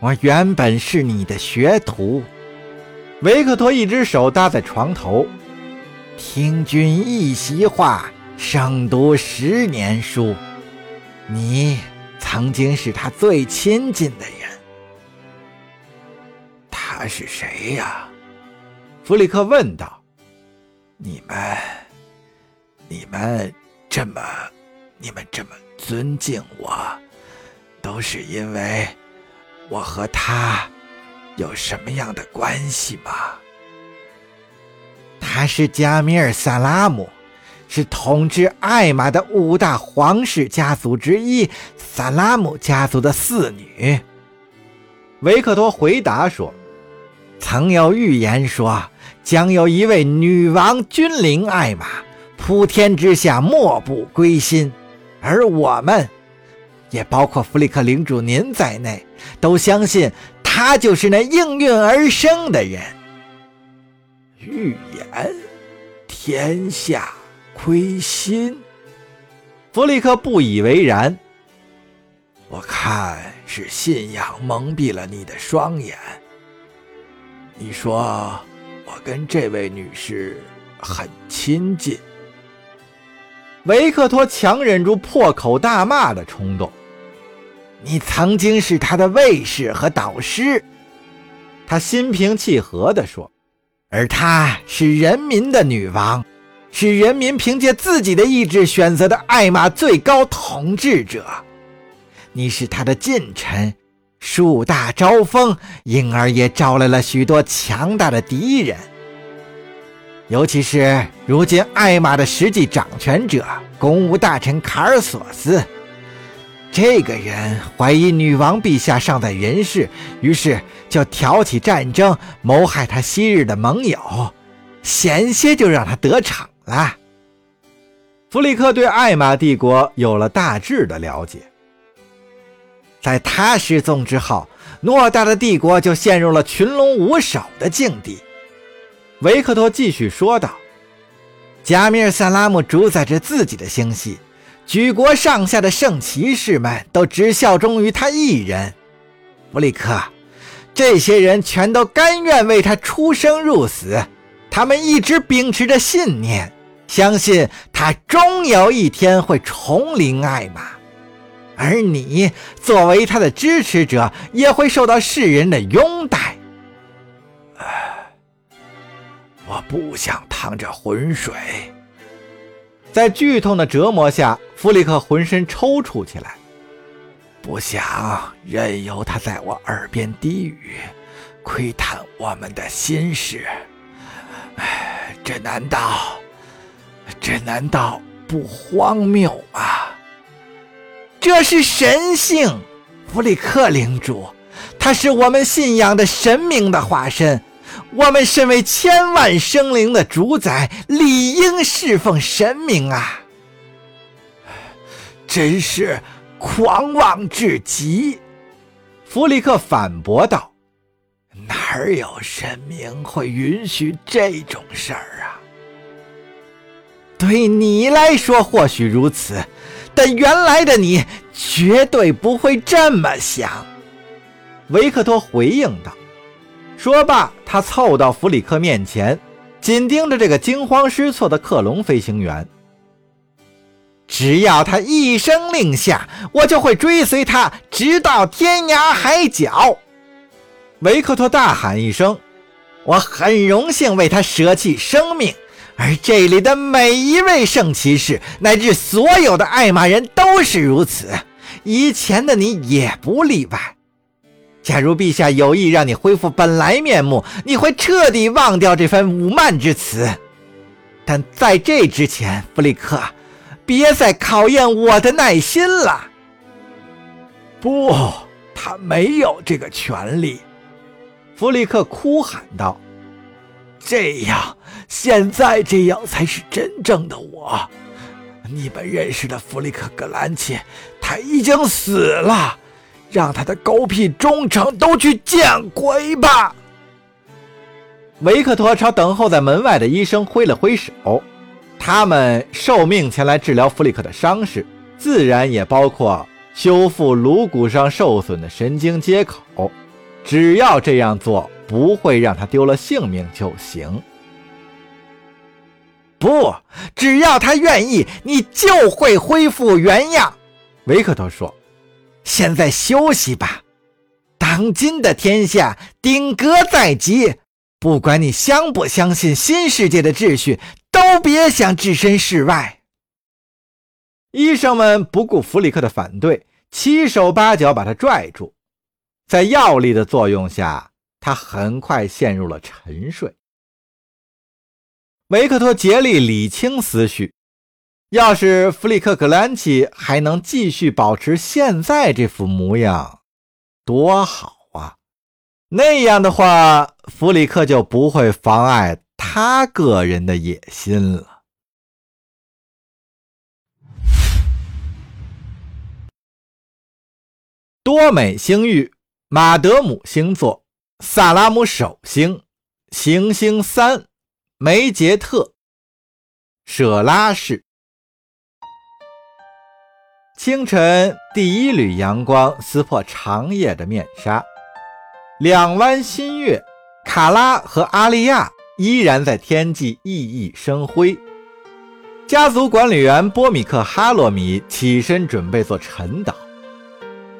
我原本是你的学徒。维克托一只手搭在床头，听君一席话，胜读十年书。你曾经是他最亲近的人。他是谁呀？弗里克问道。你们，你们这么，你们这么尊敬我，都是因为我和他。有什么样的关系吗？他是加米尔萨拉姆，是统治艾玛的五大皇室家族之一——萨拉姆家族的四女。维克托回答说：“曾有预言说，将有一位女王君临艾玛，普天之下莫不归心，而我们，也包括弗里克领主您在内，都相信。”他就是那应运而生的人。预言，天下亏心。弗里克不以为然。我看是信仰蒙蔽了你的双眼。你说我跟这位女士很亲近。维克托强忍住破口大骂的冲动。你曾经是他的卫士和导师，他心平气和地说：“而她是人民的女王，是人民凭借自己的意志选择的艾玛最高统治者。你是他的近臣，树大招风，因而也招来了许多强大的敌人。尤其是如今艾玛的实际掌权者——公务大臣卡尔索斯。”这个人怀疑女王陛下尚在人世，于是就挑起战争，谋害他昔日的盟友，险些就让他得逞了。弗里克对艾玛帝国有了大致的了解，在他失踪之后，偌大的帝国就陷入了群龙无首的境地。维克托继续说道：“加米尔萨拉姆主宰着自己的星系。”举国上下的圣骑士们都只效忠于他一人，弗里克。这些人全都甘愿为他出生入死，他们一直秉持着信念，相信他终有一天会重临艾玛，而你作为他的支持者，也会受到世人的拥戴。我不想趟这浑水。在剧痛的折磨下，弗里克浑身抽搐起来，不想任由他在我耳边低语，窥探我们的心事。哎，这难道，这难道不荒谬吗？这是神性，弗里克领主，他是我们信仰的神明的化身。我们身为千万生灵的主宰，理应侍奉神明啊！真是狂妄至极！弗里克反驳道：“哪有神明会允许这种事儿啊？对你来说或许如此，但原来的你绝对不会这么想。”维克托回应道。说罢，他凑到弗里克面前，紧盯着这个惊慌失措的克隆飞行员。只要他一声令下，我就会追随他，直到天涯海角。维克托大喊一声：“我很荣幸为他舍弃生命，而这里的每一位圣骑士，乃至所有的艾玛人都是如此，以前的你也不例外。”假如陛下有意让你恢复本来面目，你会彻底忘掉这番武慢之词。但在这之前，弗里克，别再考验我的耐心了。不，他没有这个权利。弗里克哭喊道：“这样，现在这样才是真正的我。你们认识的弗里克·格兰切，他已经死了。”让他的狗屁忠诚都去见鬼吧！维克托朝等候在门外的医生挥了挥手，他们受命前来治疗弗里克的伤势，自然也包括修复颅骨上受损的神经接口。只要这样做不会让他丢了性命就行。不，只要他愿意，你就会恢复原样。维克托说：“现在休息吧。当今的天下，顶格在即，不管你相不相信新世界的秩序，都别想置身事外。”医生们不顾弗里克的反对，七手八脚把他拽住。在药力的作用下，他很快陷入了沉睡。维克托竭力理清思绪，要是弗里克格兰奇还能继续保持现在这副模样，多好啊！那样的话，弗里克就不会妨碍他个人的野心了。多美星域，马德姆星座，萨拉姆首星，行星三。梅杰特，舍拉氏。清晨，第一缕阳光撕破长夜的面纱。两弯新月，卡拉和阿利亚依然在天际熠熠生辉。家族管理员波米克哈罗米起身准备做晨祷。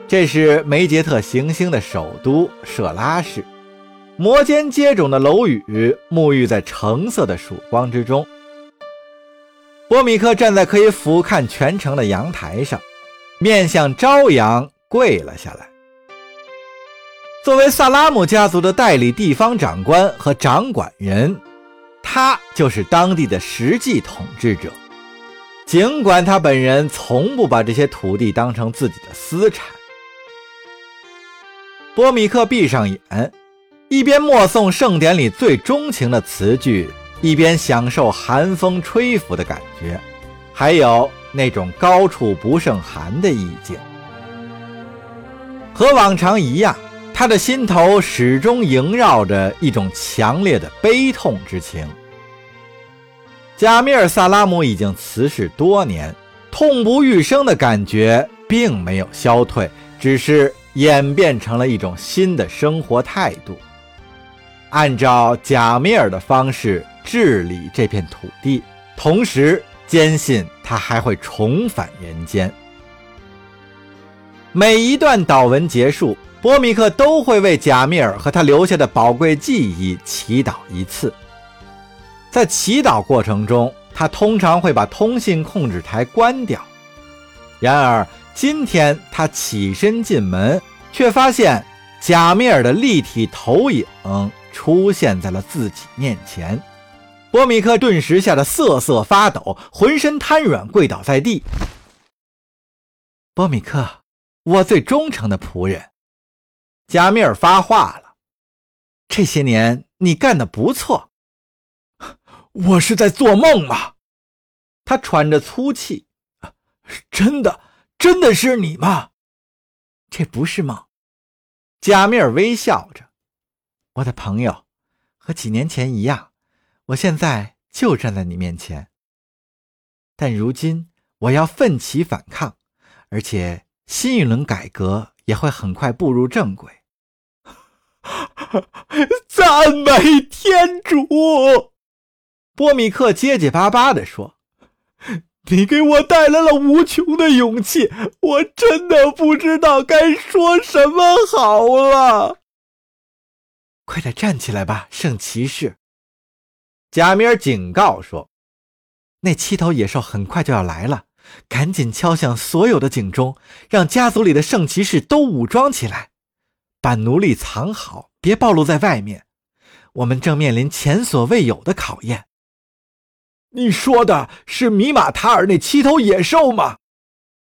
这是梅杰特行星的首都舍拉市。摩肩接踵的楼宇沐浴在橙色的曙光之中。波米克站在可以俯瞰全城的阳台上，面向朝阳跪了下来。作为萨拉姆家族的代理地方长官和掌管人，他就是当地的实际统治者。尽管他本人从不把这些土地当成自己的私产。波米克闭上眼。一边默诵圣典里最钟情的词句，一边享受寒风吹拂的感觉，还有那种高处不胜寒的意境。和往常一样，他的心头始终萦绕着一种强烈的悲痛之情。贾米尔·萨拉姆已经辞世多年，痛不欲生的感觉并没有消退，只是演变成了一种新的生活态度。按照贾米尔的方式治理这片土地，同时坚信他还会重返人间。每一段祷文结束，波米克都会为贾米尔和他留下的宝贵记忆祈祷一次。在祈祷过程中，他通常会把通信控制台关掉。然而，今天他起身进门，却发现贾米尔的立体投影。出现在了自己面前，波米克顿时吓得瑟瑟发抖，浑身瘫软，跪倒在地。波米克，我最忠诚的仆人，加米尔发话了：“这些年你干得不错。”我是在做梦吗？他喘着粗气。真的，真的是你吗？这不是梦。加米尔微笑着。我的朋友，和几年前一样，我现在就站在你面前。但如今我要奋起反抗，而且新一轮改革也会很快步入正轨。赞美天主！波米克结结巴巴地说：“你给我带来了无穷的勇气，我真的不知道该说什么好了。”快点站起来吧，圣骑士！贾米尔警告说：“那七头野兽很快就要来了，赶紧敲响所有的警钟，让家族里的圣骑士都武装起来，把奴隶藏好，别暴露在外面。我们正面临前所未有的考验。”你说的是米马塔尔那七头野兽吗？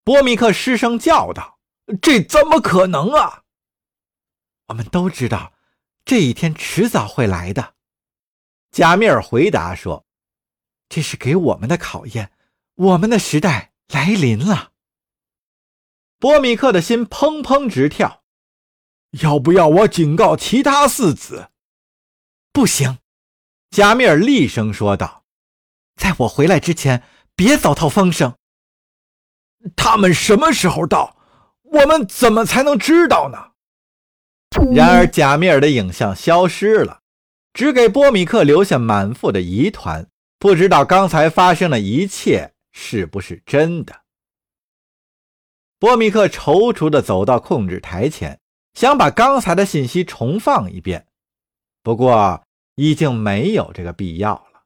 波米克失声叫道：“这怎么可能啊！”我们都知道。这一天迟早会来的，贾米尔回答说：“这是给我们的考验，我们的时代来临了。”波米克的心砰砰直跳。要不要我警告其他四子？不行，贾米尔厉声说道：“在我回来之前，别糟透风声。他们什么时候到？我们怎么才能知道呢？”然而贾米尔的影像消失了，只给波米克留下满腹的疑团，不知道刚才发生的一切是不是真的。波米克踌躇地走到控制台前，想把刚才的信息重放一遍，不过已经没有这个必要了。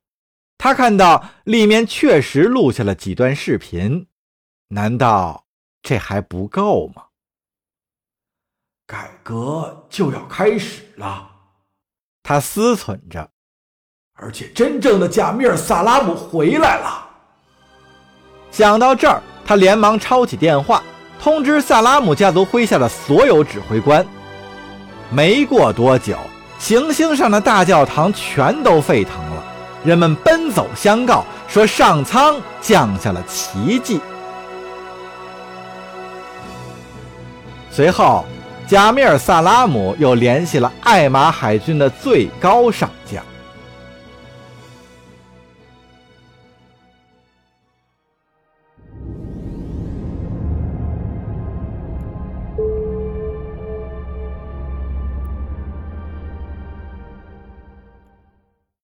他看到里面确实录下了几段视频，难道这还不够吗？改革就要开始了，他思忖着。而且真正的贾米尔·萨拉姆回来了。想到这儿，他连忙抄起电话，通知萨拉姆家族麾下的所有指挥官。没过多久，行星上的大教堂全都沸腾了，人们奔走相告，说上苍降下了奇迹。随后。贾米尔·萨拉姆又联系了艾玛海军的最高上将。